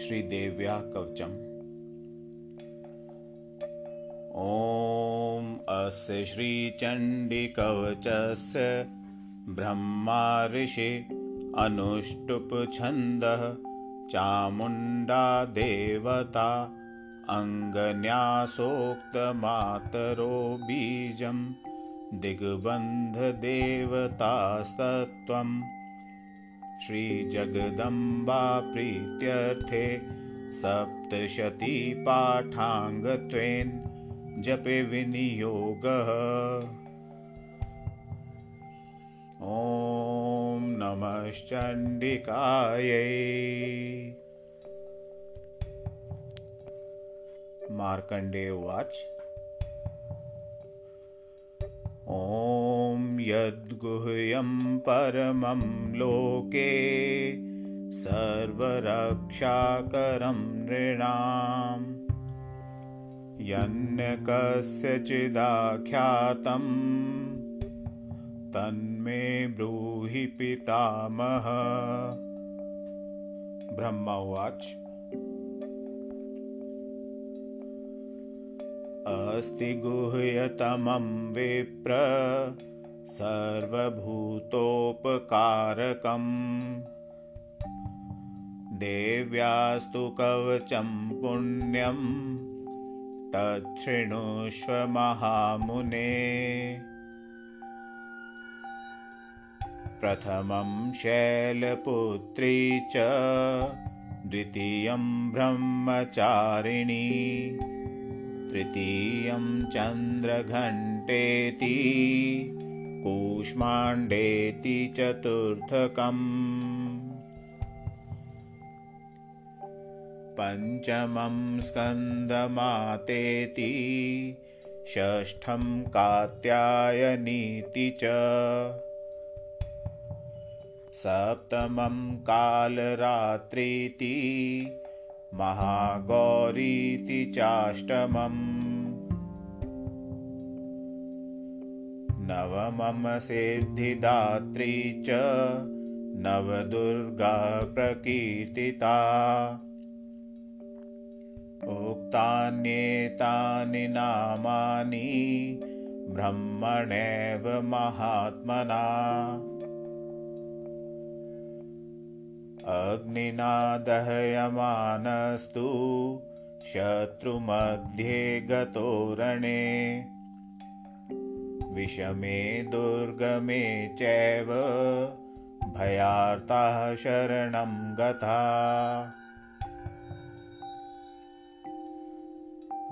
श्रीदेव्या कवचम् ॐ अस्य श्रीचण्डिकवचस्य ब्रह्मा ऋषि अनुष्टुप्छन्दः चामुण्डा देवता अङ्गन्यासोक्तमातरो बीजं दिग्बन्धदेवतास्तत्त्वम् श्रीजगदम्बाप्रीत्यर्थे सप्तशतीपाठाङ्गत्वेन् जपे विनियोगः। ॐ नमश्चण्डिकायै। मार्कण्डे उवाच। ॐ यद्गुह्यं परमं लोके सर्वरक्षाकरं नृणाम्। यन्यकस्यचिदाख्यातं तन्मे ब्रूहि पितामह। ब्रह्म उवाच। अस्ति गुह्यतमं विप्र सर्वभूतोपकारकम्। देव्यास्तु कवचं पुण्यं तच्छृणुष्व महामुने। प्रथमं शैलपुत्री च द्वितीयं ब्रह्मचारिणी तृतीयं चन्द्रघण्टेति कूष्माण्डेति चतुर्थकम्। पञ्चमं स्कन्दमातेति षष्ठं कात्यायनीति च। सप्तमं कालरात्रीति महागौरीति चाष्टमम् नवमं सिद्धिदात्री च नवदुर्गा प्रकीर्तिता। उक्तान्येतानि नामानि ब्रह्मणेव महात्मना। अग्निना दह्यमानस्तु शत्रुमध्ये गतोरणे विषमे दुर्गमे चैव भयार्ताः शरणं गता।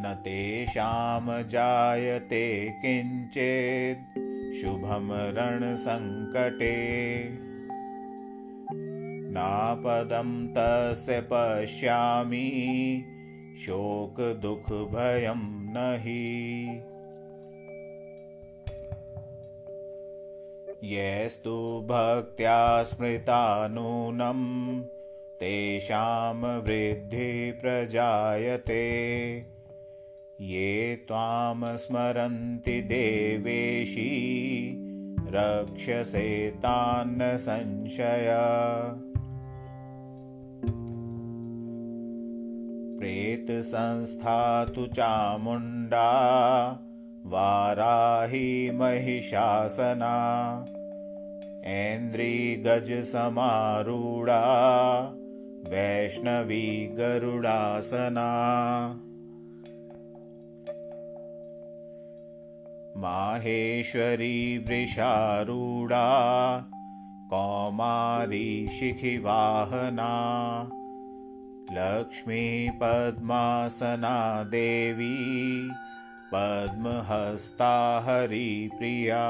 न तेषां जायते किञ्चित् शुभं रणसङ्कटे। नापदं तस्य पश्यामि शोकदुःखभयं न हि यस्तु भक्त्या स्मृता नूनं तेषां वृद्धिः प्रजायते। ये त्वां स्मरन्ति देवेशी रक्षसे तान्न संशय। प्रेतसंस्था तु चामुण्डा वाराही महिषासना ऐन्द्रिगजसमारूढा वैष्णवी गरुडासना। माहेश्वरी वृषारूढा कौमारी शिखिवाहना लक्ष्मीपद्मासना देवी पद्महस्ता हरिप्रिया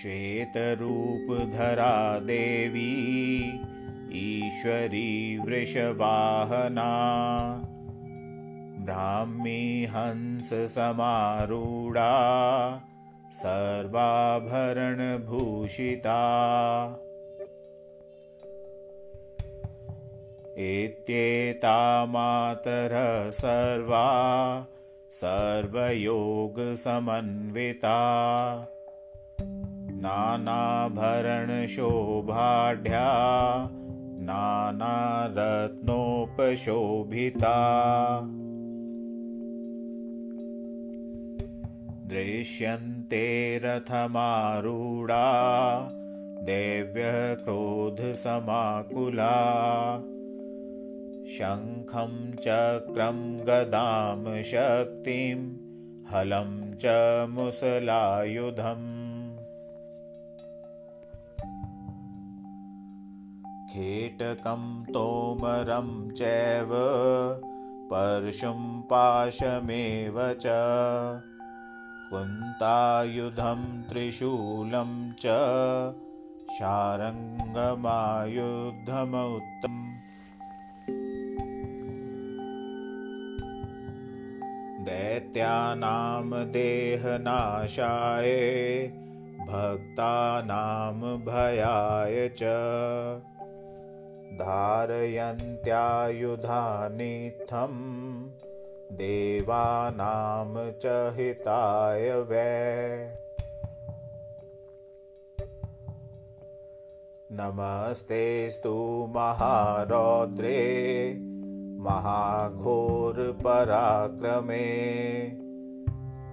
श्वेतरूपधरा देवी ईश्वरी वृषवाहना ब्राह्मी हंससमारूढा सर्वाभरणभूषिता इत्येता मातरः सर्वा सर्वयोगसमन्विता। नानाभरणशोभाढ्या नानारत्नोपशोभिता। दृश्यन्ते रथमारूढा देव्यः क्रोधसमाकुला शङ्खं चक्रं गदां शक्तिं हलं च मुसलायुधम्। खेटकं तोमरं चैव परशुं पाशमेव च। कुन्तायुधं त्रिशूलं च शारङ्गमायुद्धमुत्तम् दैत्यानां देहनाशाय भक्तानां भयाय च। धारयन्त्यायुधानित्थं देवानां च हिताय वै। नमस्तेस्तु महारौद्रे महाघोरपराक्रमे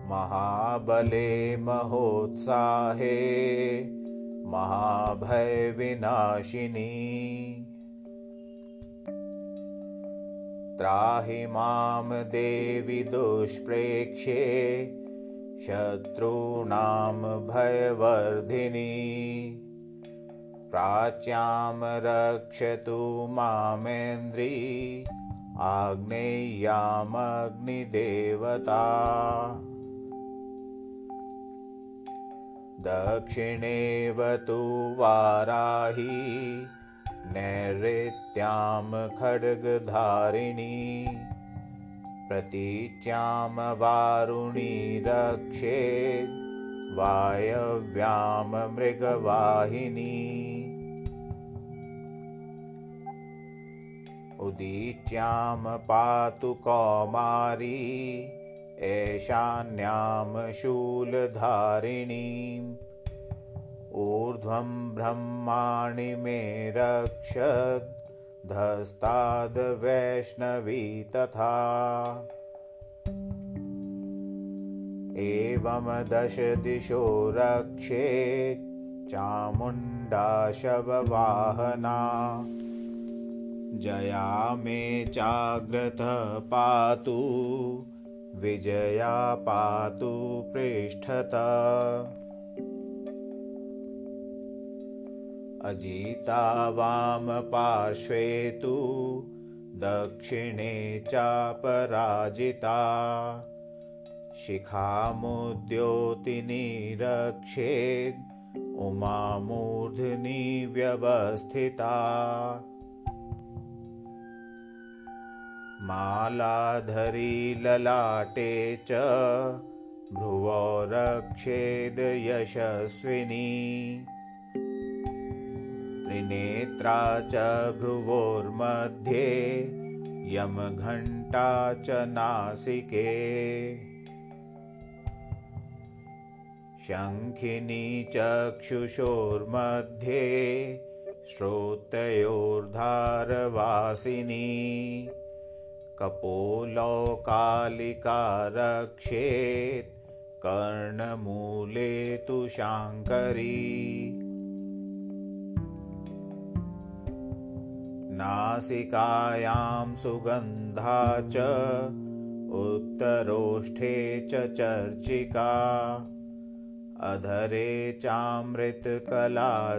महाबले महोत्साहे महाभयविनाशिनी। त्राहि मां देवि दुष्प्रेक्ष्ये शत्रूणां भयवर्धिनी। प्राच्यां रक्षतु मामेन्द्री आग्नेय्यामग्निदेवता दक्षिणेवतु वाराही नैऋत्यां खड्गधारिणी। प्रतीच्यां वारुणी रक्षेत् वायव्यां मृगवाहिनी उदीच्यां पातु कौमारी एशान्यां शूलधारिणीम् ऊर्ध्वं ब्रह्माणि मे रक्षद्धस्ताद्वैष्णवी तथा। एवं दशदिशो रक्षे चामुण्डा शववाहना जया मे चाग्रतः पातु विजया पातु पृष्ठत। अजिता वामपार्श्वे तु दक्षिणे चापराजिता। शिखामुद्योतिनी रक्षेत् उमामूर्ध्नि व्यवस्थिता मालाधरी ललाटे च भ्रुवो रक्षेद् यशस्विनी त्रिनेत्रा च भ्रुवोर्मध्ये यमघण्टा च नासिके। शङ्खिनी चक्षुषोर्मध्ये श्रोतयोर्धारवासिनी कपोलौकालिका रक्षेत् कर्णमूले तु शाङ्करी। नासिकायां सुगन्धा च उत्तरोष्ठे च चर्चिका। अधरे चामृतकला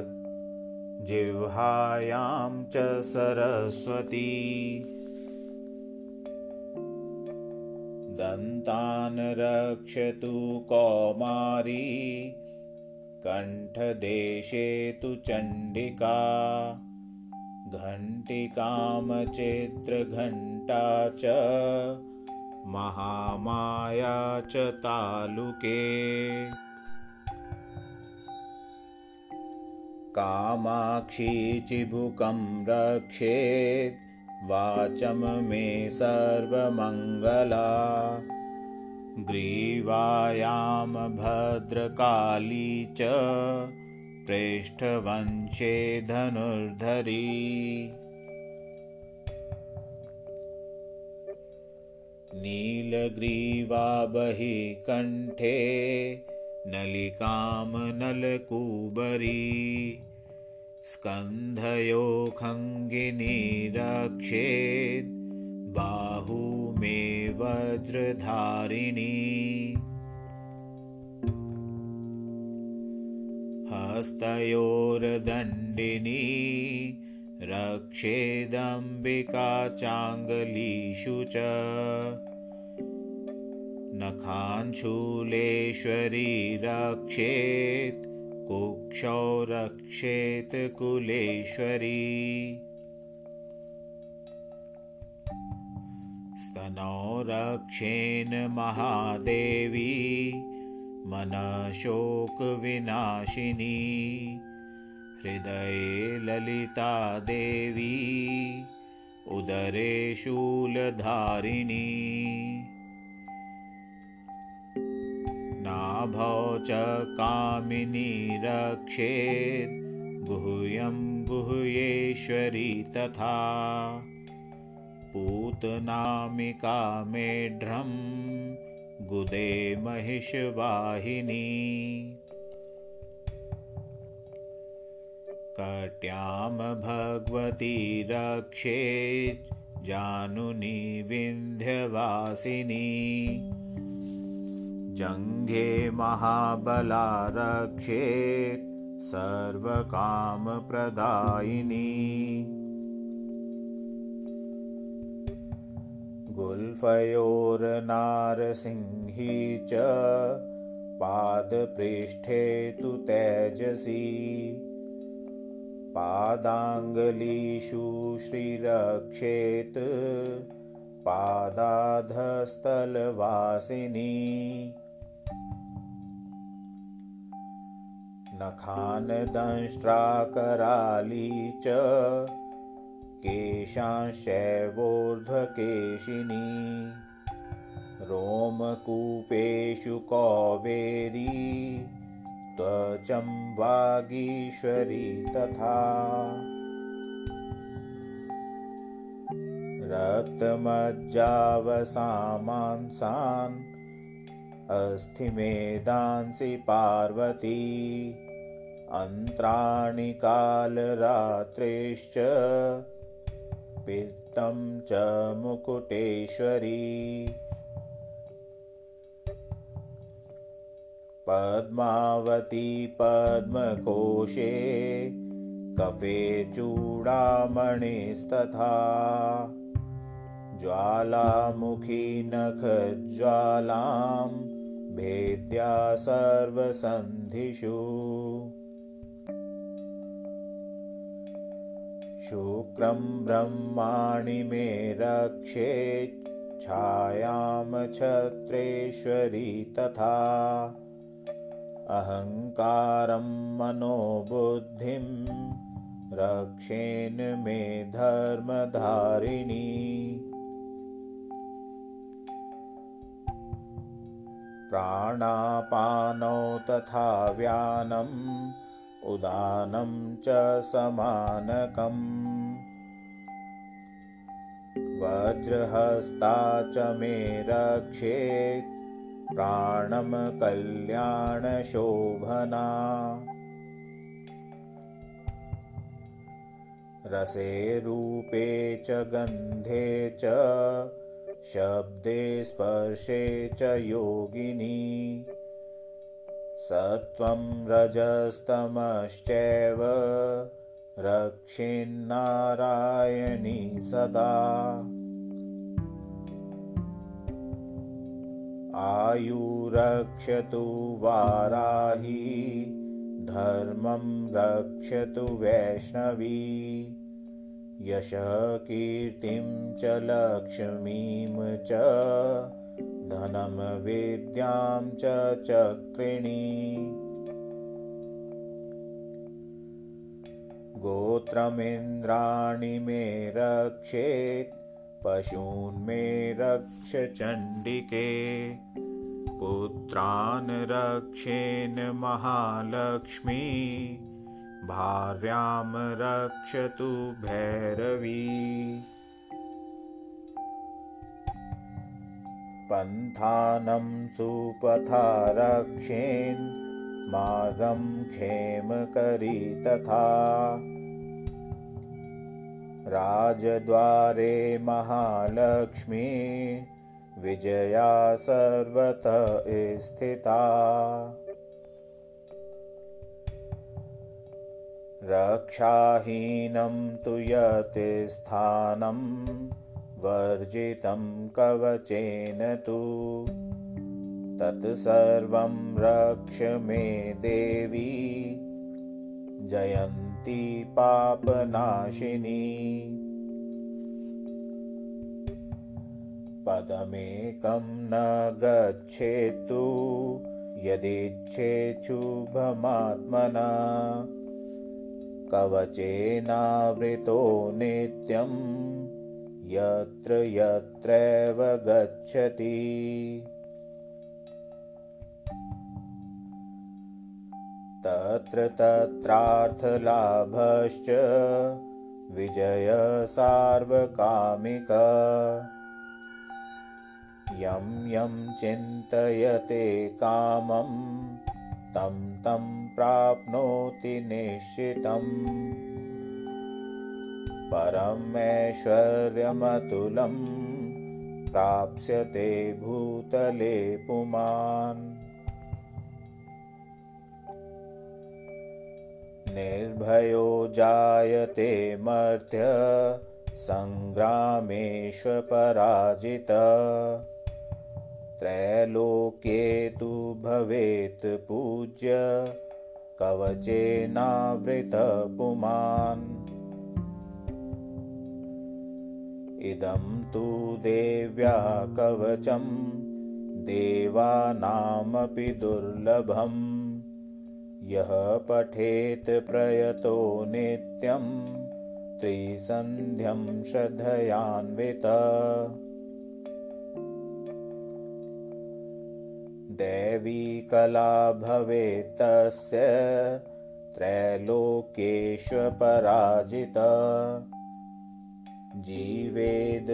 जिह्वायां च सरस्वती दन्तान् रक्षतु कौमारी कण्ठदेशे तु चण्डिका घण्टिकामचित्रघण्टा च महामाया च तालुके। कामाक्षी चिबुकं रक्षेत् वाचं मे सर्वमङ्गला। ग्रीवायां भद्रकाली च प्रेष्ठवंशे धनुर्धरी। नीलग्रीवा बहिः कण्ठे नलिकां नलकूबरी रक्षेत् बाहू मे वज्रधारिणी हस्तयोर्दण्डिनी रक्षेदम्बिका चाङ्गलीषु च नखाञ्चूलेश्वरी रक्षेत् कुक्षौ रक्षेत् कुलेश्वरी। स्तनौ रक्षेन् महादेवी मनशोकविनाशिनी। हृदये ललिता देवी उदरे शूलधारिणी नाभौ च कामिनी रक्षेत्। गुह्यं गुह्येश्वरी तथा। पूतनामिका मेढ्रं गुदे महिषवाहिनी। कट्यां भगवती रक्षेत् जानुनी विन्ध्यवासिनी जङ्घे महाबला रक्षेत् सर्वकामप्रदायिनी। गुल्फयोर्नारसिंही च पादपृष्ठे तु तेजसी। पादाङ्गलीषु श्रीरक्षेत् पादाधस्थलवासिनी नखानदंष्ट्राकराली च। केशांशैवोर्ध्वकेशिनी। रोमकूपेषु कौवेरी। त्वचं वागीश्वरी तथा। रक्तमज्जावसामांसान्। अस्थिमेदांसि पार्वती अन्त्राणि कालरात्रेश्च पित्तं च मुकुटेश्वरी। पद्मावती पद्मकोशे कफे चूडामणिस्तथा। ज्वालामुखी नखज्वालां भेद्या सर्वसन्धिषु शुक्रं ब्रह्माणि मे रक्षेत् छायां छत्रेश्वरी तथा अहङ्कारं मनोबुद्धिं रक्षेन् मे धर्मधारिणी। प्राणापानौ तथा व्यानम् उदानं च समानकम्। वज्रहस्ता च मे रक्षेत् प्राणं कल्याणशोभना रसे रूपे च गन्धे च शब्दे स्पर्शे च योगिनी सत्वं रजस्तमश्चैव रक्षेन्नारायणी सदा। आयुरक्षतु वाराही धर्मं रक्षतु वैष्णवी यशकीर्तिं च लक्ष्मीं च धनं विद्यां च चक्रिणी। गोत्रमिन्द्राणि मे रक्षेत् पशून् मे रक्ष चण्डिके। पुत्रान् रक्षेन् महालक्ष्मी भार्यां रक्षतु भैरवी पन्थानं सुपथा रक्षेन् मार्गं क्षेमकरी तथा। राजद्वारे महालक्ष्मी विजया सर्वतः स्थिता। रक्षाहीनं तु यत् स्थानं वर्जितं कवचेन तु। तत्सर्वं रक्ष मे देवी। जयन्ती पापनाशिनी। पदमेकं न गच्छेतु। यदिच्छेच्छुभमात्मना कवचेनावृतो नित्यं यत्र यत्रैव गच्छति। तत्र तत्रार्थलाभश्च विजयसार्वकामिक। यं यं चिन्तयते कामं तं तं प्राप्नोति निश्चितम् परमेश्वर्यमतुलं प्राप्स्यते भूतले पुमान् निर्भयो जायते मर्त्य सङ्ग्रामेष्वपराजित त्रैलोक्ये तु भवेत् पूज्य कवचेनावृतपुमान् इदं तु देव्या कवचं देवानामपि दुर्लभम् यः पठेत् प्रयतो नित्यं त्रिसन्ध्यं श्रद्धयान्वित। दैवी कला भवेत्तस्य त्रैलोक्येष्वपराजित जीवेद्वर्षशतं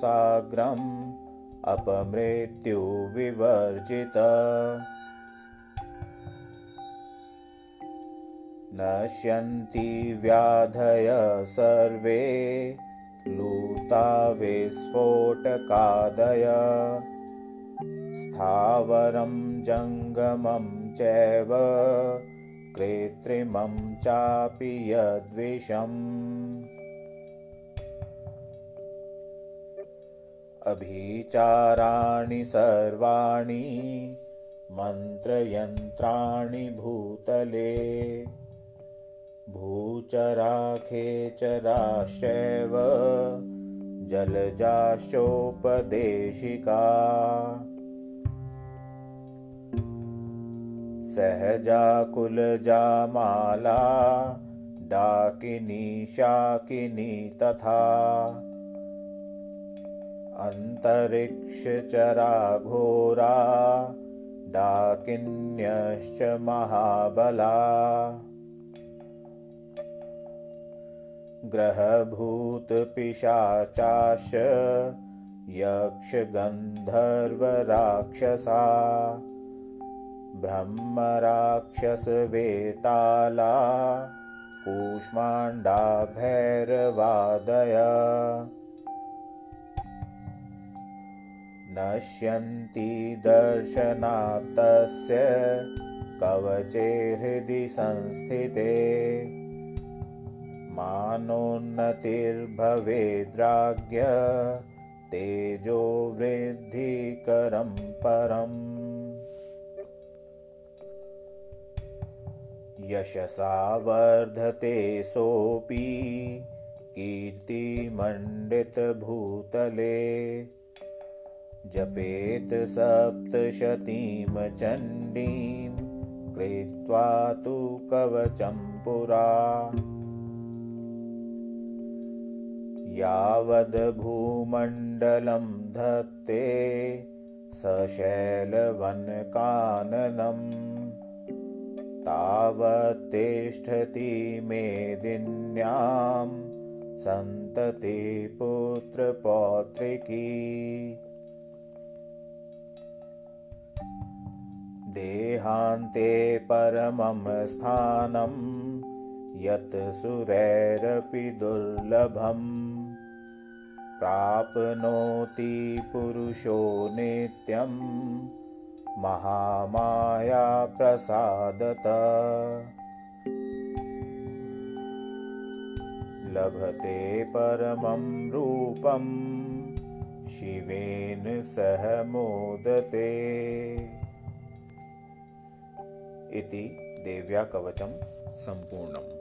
साग्रम् अपमृत्युविवर्जित नश्यन्ति व्याधय सर्वे लूता विस्फोटकादय स्थावरं जङ्गमं चैव कृत्रिमं चापि यद्विषम् अभिचाराणि सर्वाणि मन्त्रयन्त्राणि भूतले। भूचराखेचराश्चैव जलजाश्चोपदेशिका सहजाकुलजामाला डाकिनी शाकिनी तथा अन्तरिक्षचराघोरा डाकिन्यश्च महाबला। ग्रहभूतपिशाचाश यक्षगन्धर्वराक्षसा ब्रह्मराक्षसवेताला कूष्माण्डाभैरवादय नश्यन्ति दर्शनात्तस्य कवचे हृदि संस्थिते। मानोन्नतिर्भवेद्राज्ञ तेजो वृद्धिकरं परम्। यशसा वर्धते सोऽपि कीर्तिमण्डितभूतले जपेत् सप्तशतीं चण्डीं कृत्वा तु कवचं पुरा यावद्भूमण्डलं धत्ते सशैलवनकाननम् तावत्तिष्ठति मेदिन्यां सन्तति पुत्रपौत्रिकी देहान्ते परमं स्थानं यत् सुरैरपि दुर्लभम्। प्राप्नोति पुरुषो नित्यं महामायाप्रसादत। लभते परमं रूपं शिवेन सह मोदते इति देव्या कवचं सम्पूर्णम्